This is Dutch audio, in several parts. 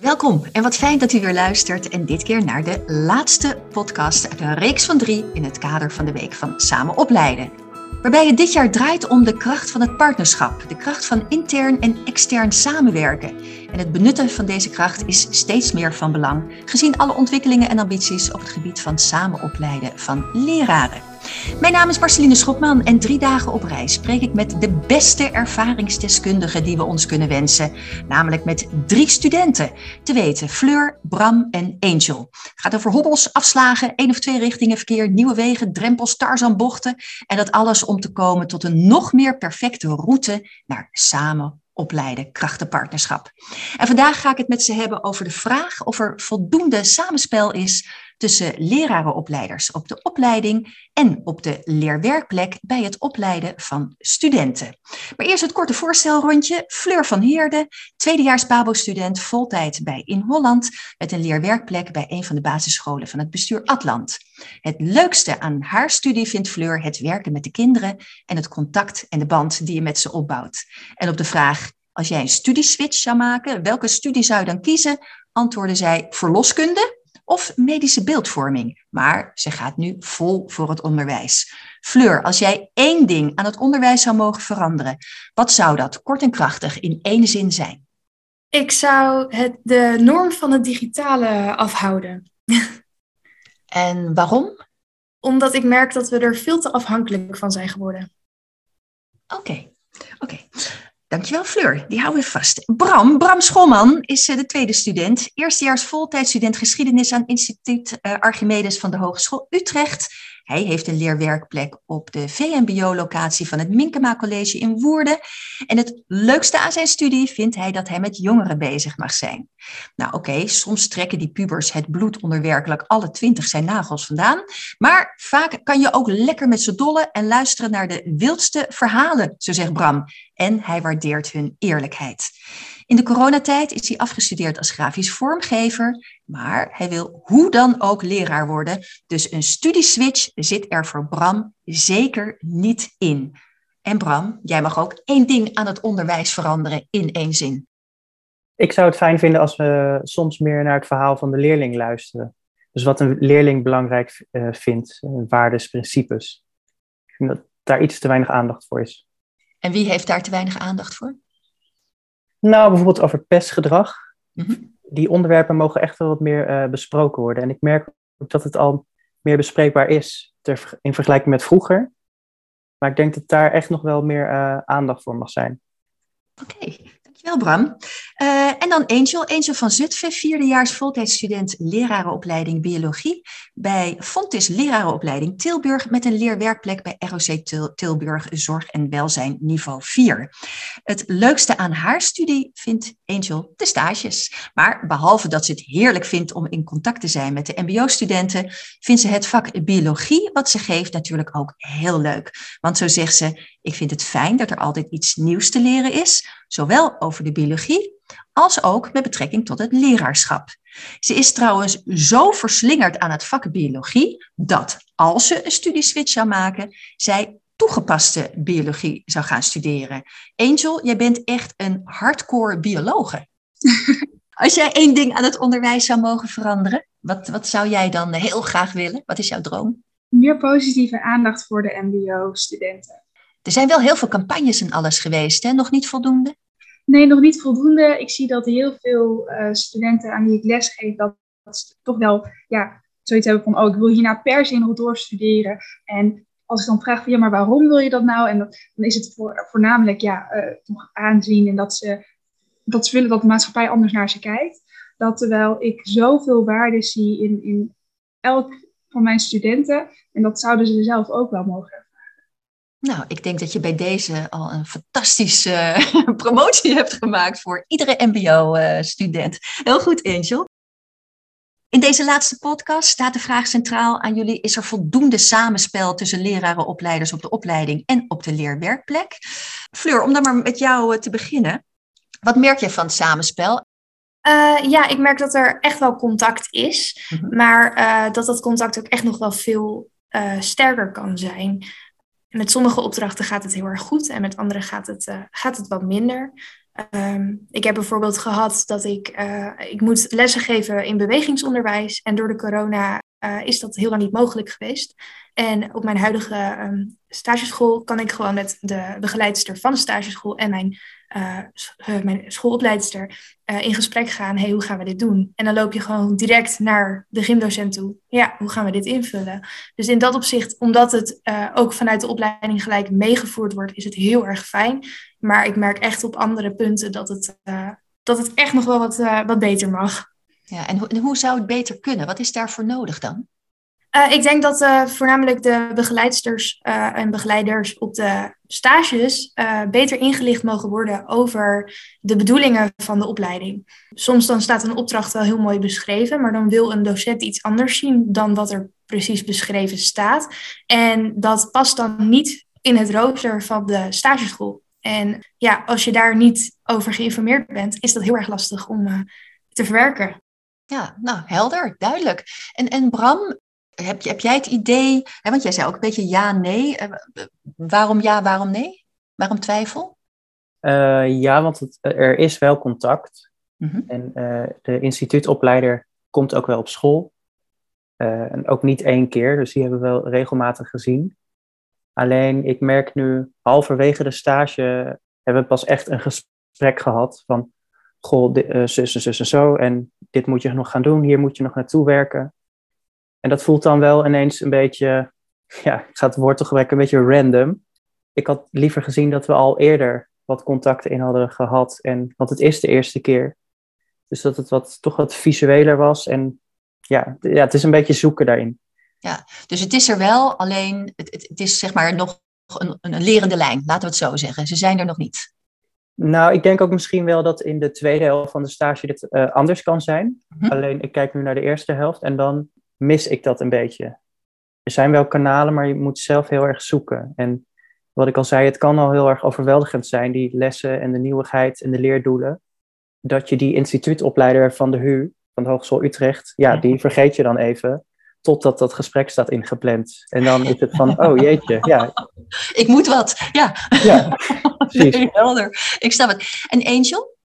Welkom en wat fijn dat u weer luistert en dit keer naar de laatste podcast uit een reeks van drie in het kader van de Week van Samen Opleiden. Waarbij het dit jaar draait om de kracht van het partnerschap, de kracht van intern en extern samenwerken. En het benutten van deze kracht is steeds meer van belang, gezien alle ontwikkelingen en ambities op het gebied van samen opleiden van leraren. Mijn naam is Marceline Schopman en drie dagen op reis spreek ik met de beste ervaringsdeskundigen die we ons kunnen wensen. Namelijk met drie studenten. Te weten Fleur, Bram en Angel. Het gaat over hobbels, afslagen, één of twee richtingen verkeer, nieuwe wegen, drempels, tarzanbochten. En dat alles om te komen tot een nog meer perfecte route naar samen opleiden, krachtenpartnerschap. En vandaag ga ik het met ze hebben over de vraag of er voldoende samenspel is tussen lerarenopleiders op de opleiding en op de leerwerkplek bij het opleiden van studenten. Maar eerst het korte voorstelrondje. Fleur van Heerde, tweedejaars Babo-student, voltijd bij In Holland, met een leerwerkplek bij een van de basisscholen van het bestuur Atlant. Het leukste aan haar studie vindt Fleur het werken met de kinderen en het contact en de band die je met ze opbouwt. En op de vraag, als jij een studieswitch zou maken, welke studie zou je dan kiezen? Antwoordde zij verloskunde of medische beeldvorming. Maar ze gaat nu vol voor het onderwijs. Fleur, als jij één ding aan het onderwijs zou mogen veranderen, wat zou dat kort en krachtig in één zin zijn? Ik zou het, de norm van het digitale afhouden. En waarom? Omdat ik merk dat we er veel te afhankelijk van zijn geworden. Oké, oké. Dankjewel, Fleur. Die houden we vast. Bram, Bram Scholman is eh, de tweede student. Eerstejaars voltijdstudent geschiedenis aan instituut eh, Archimedes van de Hogeschool Utrecht. Hij heeft een leerwerkplek op de VMBO-locatie van het Minkema College in Woerden. En het leukste aan zijn studie vindt hij dat hij met jongeren bezig mag zijn. Nou oké, soms trekken die pubers het bloed onder werkelijk alle twintig zijn nagels vandaan. Maar vaak kan je ook lekker met z'n dollen en luisteren naar de wildste verhalen, zo zegt Bram. En hij waardeert hun eerlijkheid. In de coronatijd is hij afgestudeerd als grafisch vormgever, maar hij wil hoe dan ook leraar worden. Dus een studieswitch zit er voor Bram zeker niet in. En Bram, jij mag ook één ding aan het onderwijs veranderen in één zin. Ik zou het fijn vinden als we soms meer naar het verhaal van de leerling luisteren. Dus wat een leerling belangrijk uh, vindt, uh, waardes, principes. Ik vind dat daar iets te weinig aandacht voor is. En wie heeft daar te weinig aandacht voor? Nou, bijvoorbeeld over pestgedrag. Mm Die onderwerpen mogen echt wel wat meer uh, besproken worden. En ik merk ook dat het al meer bespreekbaar is ter, in vergelijking met vroeger. Maar ik denk dat daar echt nog wel meer uh, aandacht voor mag zijn. Oké, Dankjewel Bram. Uh, en dan Angel, Angel van Zutphen, vierdejaars voltijdstudent lerarenopleiding biologie bij Fontis lerarenopleiding Tilburg met een leerwerkplek bij ROC Tilburg Zorg en Welzijn niveau 4. Het leukste aan haar studie vindt Angel de stages. Maar behalve dat ze het heerlijk vindt om in contact te zijn met de mbo-studenten, vindt ze het vak biologie wat ze geeft natuurlijk ook heel leuk. Want zo zegt ze, ik vind het fijn dat er altijd iets nieuws te leren is, zowel over de biologie als ook met betrekking tot het leraarschap. Ze is trouwens zo verslingerd aan het vak biologie dat als ze een studieswitch zou maken, zij toegepaste biologie zou gaan studeren. Angel, jij bent echt een hardcore biologe. Als jij één ding aan het onderwijs zou mogen veranderen, wat, wat zou jij dan heel graag willen? Wat is jouw droom? Meer positieve aandacht voor de MBO-studenten. Er zijn wel heel veel campagnes en alles geweest, hè? Nog niet voldoende? Nee, nog niet voldoende. Ik zie dat heel veel uh, studenten aan wie ik lesgeef, dat, dat toch wel ja, zoiets hebben van, oh, ik wil hierna per se nog doorstuderen. En als ik dan vraag van, ja, maar waarom wil je dat nou? En dan is het voor, voornamelijk, ja, uh, toch aanzien en dat ze, dat ze willen dat de maatschappij anders naar ze kijkt. Dat terwijl ik zoveel waarde zie in, in elk van mijn studenten, en dat zouden ze zelf ook wel mogen nou, ik denk dat je bij deze al een fantastische eh, promotie hebt gemaakt voor iedere MBO-student. Heel goed, Angel. In deze laatste podcast staat de vraag centraal aan jullie: is er voldoende samenspel tussen lerarenopleiders op de opleiding en op de leerwerkplek? Fleur, om dan maar met jou eh, te beginnen. Wat merk je van het samenspel? Uh, ja, ik merk dat er echt wel contact is, mm -hmm. maar uh, dat dat contact ook echt nog wel veel uh, sterker kan zijn met sommige opdrachten gaat het heel erg goed en met andere gaat het, uh, gaat het wat minder. Ehm, ik heb bijvoorbeeld gehad dat ik, uh, ik moet lessen geven in bewegingsonderwijs. En door de corona uh, is dat heel lang niet mogelijk geweest. En op mijn huidige um, stageschool kan ik gewoon met de begeleidster van de stageschool en mijn, uh, mijn schoolopleidster uh, in gesprek gaan. hey, hoe gaan we dit doen? En dan loop je gewoon direct naar de gymdocent toe. Ja, hoe gaan we dit invullen? Dus in dat opzicht, omdat het ook vanuit de opleiding gelijk meegevoerd wordt, is het heel erg fijn. Maar ik merk echt op andere punten dat het, dat het echt nog wel wat, wat beter mag. Ja, en, en hoe zou het beter kunnen? Wat is daarvoor nodig dan? Uh, ik denk dat uh, voornamelijk de begeleidsters uh, en begeleiders op de stages beter ingelicht mogen worden over de bedoelingen van de opleiding. Soms dan staat een opdracht wel heel mooi beschreven, maar dan wil een docent iets anders zien dan wat er precies beschreven staat. En dat past dan niet in het rooster van de stageschool. En ja, als je daar niet over geïnformeerd bent, is dat heel erg lastig om te verwerken. Ja, nou helder, duidelijk. En, en Bram, heb, heb jij het idee, hè, want jij zei ook een beetje ja, nee. Eh, waarom ja, waarom nee? Waarom twijfel? Uh, ja, want het, er is wel contact. Mm -hmm. En uh, de instituutopleider komt ook wel op school. Uh, en ook niet één keer, dus die hebben we wel regelmatig gezien. Alleen ik merk nu, halverwege de stage hebben we pas echt een gesprek gehad van, goh, dit, zus en zus en zo, en dit moet je nog gaan doen, hier moet je nog naartoe werken. En dat voelt dan wel ineens een beetje, ja, ik ga het woord toch gebruiken, een beetje random. Ik had liever gezien dat we al eerder wat contacten in hadden gehad, en, want het is de eerste keer. Dus dat het wat, toch wat visueler was en ja, ja, het is een beetje zoeken daarin. Ja, dus het is er wel, alleen het, het, is zeg maar nog een, een lerende lijn, laten we het zo zeggen. Ze zijn er nog niet. Nou, ik denk ook misschien wel dat in de tweede helft van de stage dit uh, anders kan zijn. Mm-hmm. Alleen ik kijk nu naar de eerste helft en dan mis ik dat een beetje. Er zijn wel kanalen, maar je moet zelf heel erg zoeken. En wat ik al zei, het kan al heel erg overweldigend zijn, die lessen en de nieuwigheid en de leerdoelen. Dat je die instituutopleider van de HU, van de Hogeschool Utrecht, ja, die vergeet je dan even totdat dat gesprek staat ingepland. En dan is het van, oh jeetje, ja. Ik moet wat, ja. Ja, precies. Helder, ik snap het. En Angel?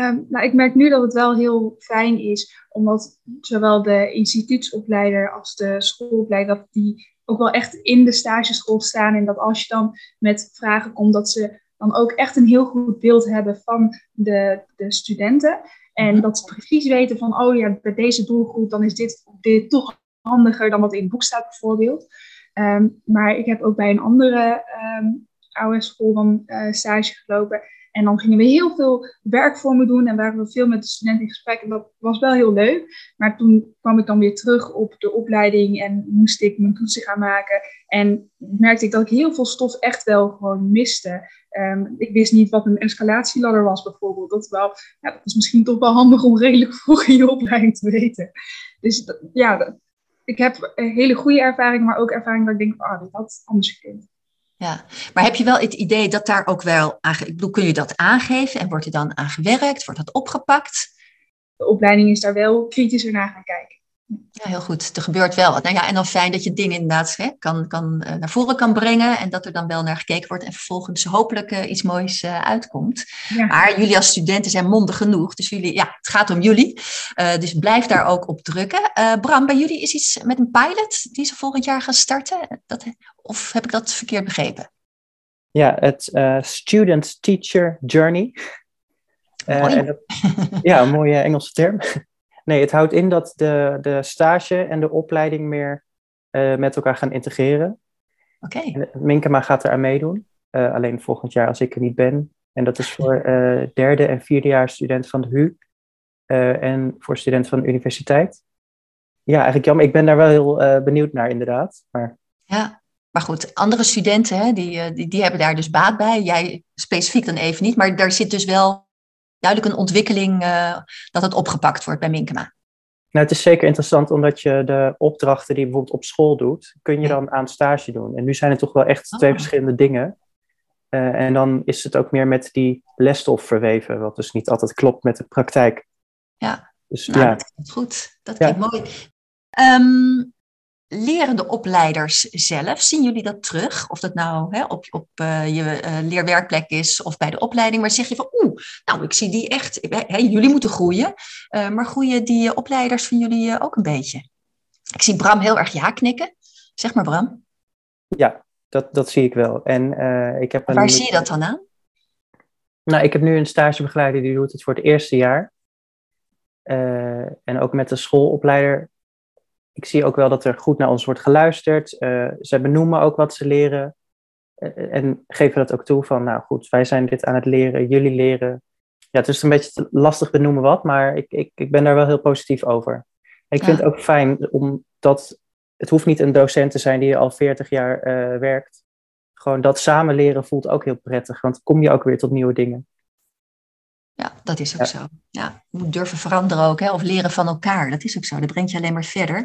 Um, nou, ik merk nu dat het wel heel fijn is, omdat zowel de instituutsopleider als de schoolopleider, dat die ook wel echt in de stageschool staan. En dat als je dan met vragen komt, dat ze dan ook echt een heel goed beeld hebben van de, de studenten. En dat ze precies weten van, oh ja, bij deze doelgroep, dan is dit, dit toch handiger dan wat in het boek staat bijvoorbeeld. Um, maar ik heb ook bij een andere um, oude school dan uh, stage gelopen. En dan gingen we heel veel werk voor me doen en waren we veel met de studenten in gesprek. En dat was wel heel leuk. Maar toen kwam ik dan weer terug op de opleiding en moest ik mijn toetsen gaan maken. En merkte ik dat ik heel veel stof echt wel gewoon miste. Um, ik wist niet wat een escalatieladder was bijvoorbeeld. Dat, wel, ja, dat is misschien toch wel handig om redelijk vroeg in je opleiding te weten. Dus ja, ik heb een hele goede ervaring, maar ook ervaring waar ik denk, ah, oh, dit had anders gekund. Ja, maar heb je wel het idee dat daar ook wel, aan, ik bedoel, kun je dat aangeven en wordt er dan aan gewerkt? Wordt dat opgepakt? De opleiding is daar wel kritischer naar gaan kijken. Ja, heel goed. Er gebeurt wel wat. Nou ja, en dan fijn dat je dingen inderdaad hè, kan, kan, uh, naar voren kan brengen en dat er dan wel naar gekeken wordt en vervolgens hopelijk uh, iets moois uh, uitkomt. Ja. Maar jullie als studenten zijn mondig genoeg, dus jullie, ja, het gaat om jullie. dus blijf daar ook op drukken. Bram, bij jullie is iets met een pilot die ze volgend jaar gaan starten? Dat, of heb ik dat verkeerd begrepen? Ja, het Student Teacher Journey. Dat, ja, een mooie Engelse term. Nee, het houdt in dat de, de stage en de opleiding meer uh, met elkaar gaan integreren. Oké. Okay. Minkema gaat er aan meedoen. Uh, alleen volgend jaar als ik er niet ben. En dat is voor uh, derde en vierde jaar studenten van de HU. en voor studenten van de universiteit. Ja, eigenlijk jammer. Ik ben daar wel heel benieuwd naar inderdaad. Maar... Ja, maar goed, andere studenten hè, die, die, die hebben daar dus baat bij. Jij specifiek dan even niet. Maar daar zit dus wel duidelijk een ontwikkeling uh, dat het opgepakt wordt bij Minkema. Nou, het is zeker interessant omdat je de opdrachten die je bijvoorbeeld op school doet, kun je dan aan stage doen. En nu zijn het toch wel echt oh. twee verschillende dingen. Uh, en dan is het ook meer met die lesstof verweven, wat dus niet altijd klopt met de praktijk. Ja, dus, nou, ja. dat klinkt goed. Dat klinkt ja. mooi. Um, lerende opleiders zelf, zien jullie dat terug? Of dat nou hè, op, op uh, je uh, leerwerkplek is of bij de opleiding, maar zeg je van oeh, nou ik zie die echt, hè, jullie moeten groeien, uh, maar groeien die opleiders van jullie ook een beetje? Ik zie Bram heel erg ja knikken. Zeg maar Bram. Ja, dat, dat zie ik wel. En, ik heb een, Waar zie je dat dan aan? Nou, ik heb nu een stagebegeleider die doet het voor het eerste jaar. en ook met de schoolopleider ik zie ook wel dat er goed naar ons wordt geluisterd. Uh, ze benoemen ook wat ze leren. Uh, en geven dat ook toe van, nou goed, wij zijn dit aan het leren, jullie leren. Ja, het is een beetje lastig benoemen wat, maar ik, ik, ik ben daar wel heel positief over. En ik vind het ook fijn, omdat het hoeft niet een docent te zijn die al 40 jaar uh, werkt. Gewoon dat samen leren voelt ook heel prettig, want dan kom je ook weer tot nieuwe dingen. Ja, dat is ook zo. Ja, je moet durven veranderen ook, hè? of leren van elkaar. Dat is ook zo, dat brengt je alleen maar verder.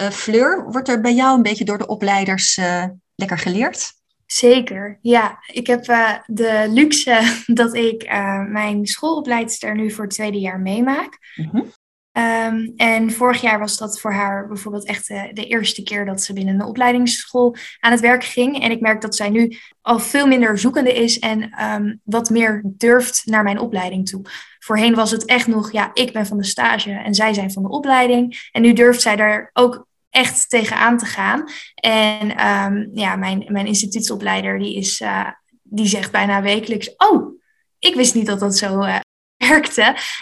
Uh, Fleur, wordt er bij jou een beetje door de opleiders uh, lekker geleerd? Zeker, ja. Ik heb uh, de luxe dat ik mijn schoolopleidster nu voor het tweede jaar meemaak. Mm -hmm. Um, en vorig jaar was dat voor haar bijvoorbeeld echt de, de, eerste keer dat ze binnen een opleidingsschool aan het werk ging. En ik merk dat zij nu al veel minder zoekende is en um, wat meer durft naar mijn opleiding toe. Voorheen was het echt nog, ja, ik ben van de stage en zij zijn van de opleiding. En nu durft zij daar ook echt tegenaan te gaan. En um, ja, mijn, mijn instituutsopleider die, is, uh, die zegt bijna wekelijks, oh, ik wist niet dat dat zo, uh,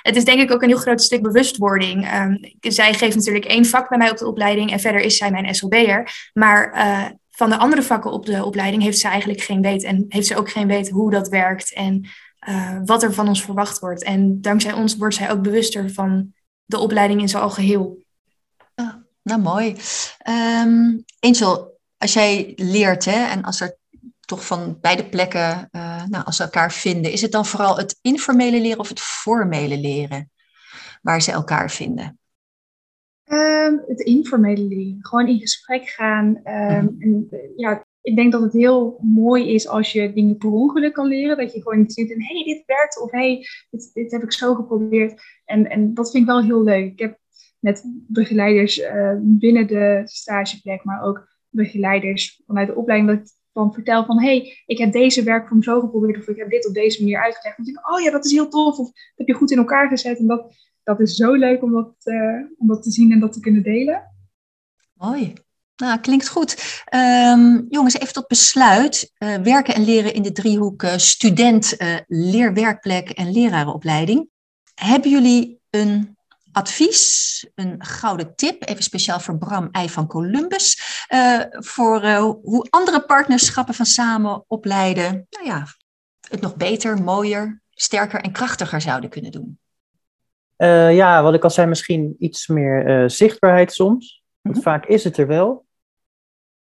Het is denk ik ook een heel groot stuk bewustwording. Um, zij geeft natuurlijk één vak bij mij op de opleiding en verder is zij mijn SLB'er. Maar uh, van de andere vakken op de opleiding heeft ze eigenlijk geen weet. En heeft ze ook geen weet hoe dat werkt en uh, wat er van ons verwacht wordt. En dankzij ons wordt zij ook bewuster van de opleiding in zijn algeheel. Ja, nou, mooi. Um, Angel, als jij leert hè, en als er toch van beide plekken, uh, nou, als ze elkaar vinden, is het dan vooral het informele leren of het formele leren waar ze elkaar vinden? Um, het informele leren, gewoon in gesprek gaan. Um, en, ja, ik denk dat het heel mooi is als je dingen per ongeluk kan leren. Dat je gewoon niet ziet en hé, hey, dit werkt of hey, dit, dit heb ik zo geprobeerd. En, en dat vind ik wel heel leuk. Ik heb met begeleiders uh, binnen de stageplek, maar ook begeleiders vanuit de opleiding, dat van vertel van, hey, ik heb deze werkvorm zo geprobeerd of ik heb dit op deze manier uitgelegd. Dan denk ik, oh ja, dat is heel tof of dat heb je goed in elkaar gezet. En dat, dat is zo leuk om dat, uh, om dat te zien en dat te kunnen delen. Mooi. Nou, klinkt goed. Um, jongens, even tot besluit. Uh, werken en leren in de driehoek uh, student, leerwerkplek en lerarenopleiding. Hebben jullie een advies, een gouden tip, even speciaal voor Bram Ei van Columbus, uh, voor uh, hoe andere partnerschappen van samen opleiden, nou ja, het nog beter, mooier, sterker en krachtiger zouden kunnen doen? Uh, ja, wat ik al zei, misschien iets meer zichtbaarheid soms. Want mm -hmm. vaak is het er wel.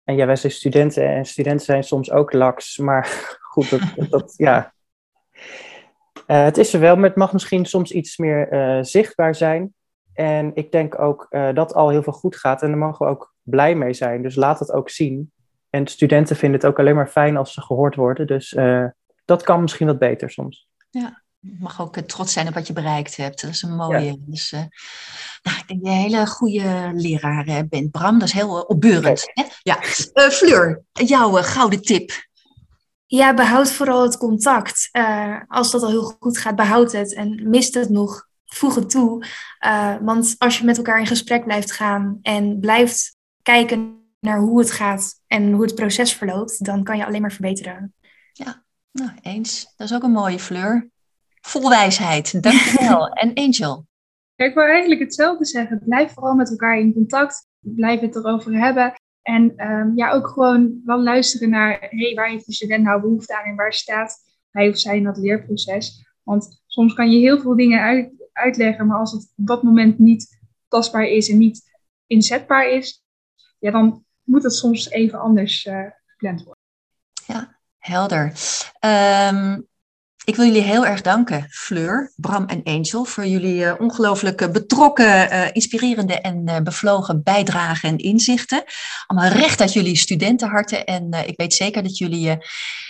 En ja, wij zijn studenten en studenten zijn soms ook laks, maar goed, dat, dat ja. het is er wel, maar het mag misschien soms iets meer zichtbaar zijn. En ik denk ook uh, dat al heel veel goed gaat en daar mogen we ook blij mee zijn. Dus laat het ook zien. En studenten vinden het ook alleen maar fijn als ze gehoord worden. Dus uh, dat kan misschien wat beter soms. Ja, je mag ook trots zijn op wat je bereikt hebt. Dat is een mooie. Ja. Dus uh, nou, ik denk dat je een hele goede leraar bent, Bram. Dat is heel opbeurend. Hè? Ja. Fleur, jouw gouden tip. Ja, behoud vooral het contact. als dat al heel goed gaat, behoud het. En mist het nog, voeg het toe. Uh, want als je met elkaar in gesprek blijft gaan en blijft kijken naar hoe het gaat en hoe het proces verloopt, dan kan je alleen maar verbeteren. Ja, nou eens. Dat is ook een mooie fleur. Vol wijsheid. Dankjewel. en Angel? ik wil eigenlijk hetzelfde zeggen. Blijf vooral met elkaar in contact. Blijf het erover hebben. En um, ja, ook gewoon wel luisteren naar, hey, waar heeft de student nou behoefte aan en waar staat hij of zij in dat leerproces? Want soms kan je heel veel dingen uit, uitleggen, maar als het op dat moment niet tastbaar is en niet inzetbaar is, ja, dan moet het soms even anders uh, gepland worden. Ja, helder. Um, ik wil jullie heel erg danken, Fleur, Bram en Angel, voor jullie uh, ongelooflijk betrokken, uh, inspirerende en bevlogen bijdragen en inzichten. Allemaal recht uit jullie studentenharten. En ik weet zeker dat jullie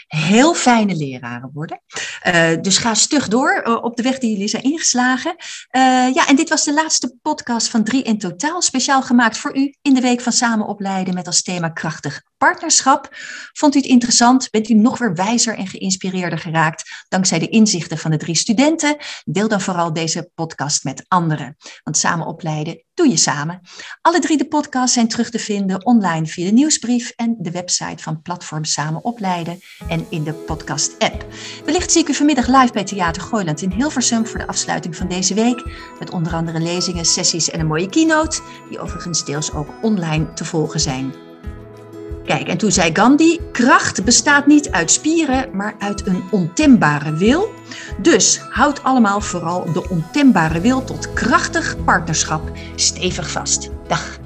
heel fijne leraren worden. Uh, dus ga stug door uh, op de weg die jullie zijn ingeslagen. Uh, ja, en dit was de laatste podcast van drie in totaal. Speciaal gemaakt voor u in de week van samen opleiden met als thema krachtig partnerschap. Vond u het interessant? Bent u nog weer wijzer en geïnspireerder geraakt dankzij de inzichten van de drie studenten? Deel dan vooral deze podcast met anderen. Want samen opleiden doe je samen. Alle drie de podcasts zijn terug te vinden online via de nieuwsbrief en de website van Platform Samen Opleiden en in de podcast-app. Wellicht zie ik u vanmiddag live bij Theater Gooiland in Hilversum voor de afsluiting van deze week. Met onder andere lezingen, sessies en een mooie keynote, die overigens deels ook online te volgen zijn. Kijk, en toen zei Gandhi: kracht bestaat niet uit spieren, maar uit een ontembare wil. Dus houd allemaal vooral de ontembare wil tot krachtig partnerschap stevig vast. Dag.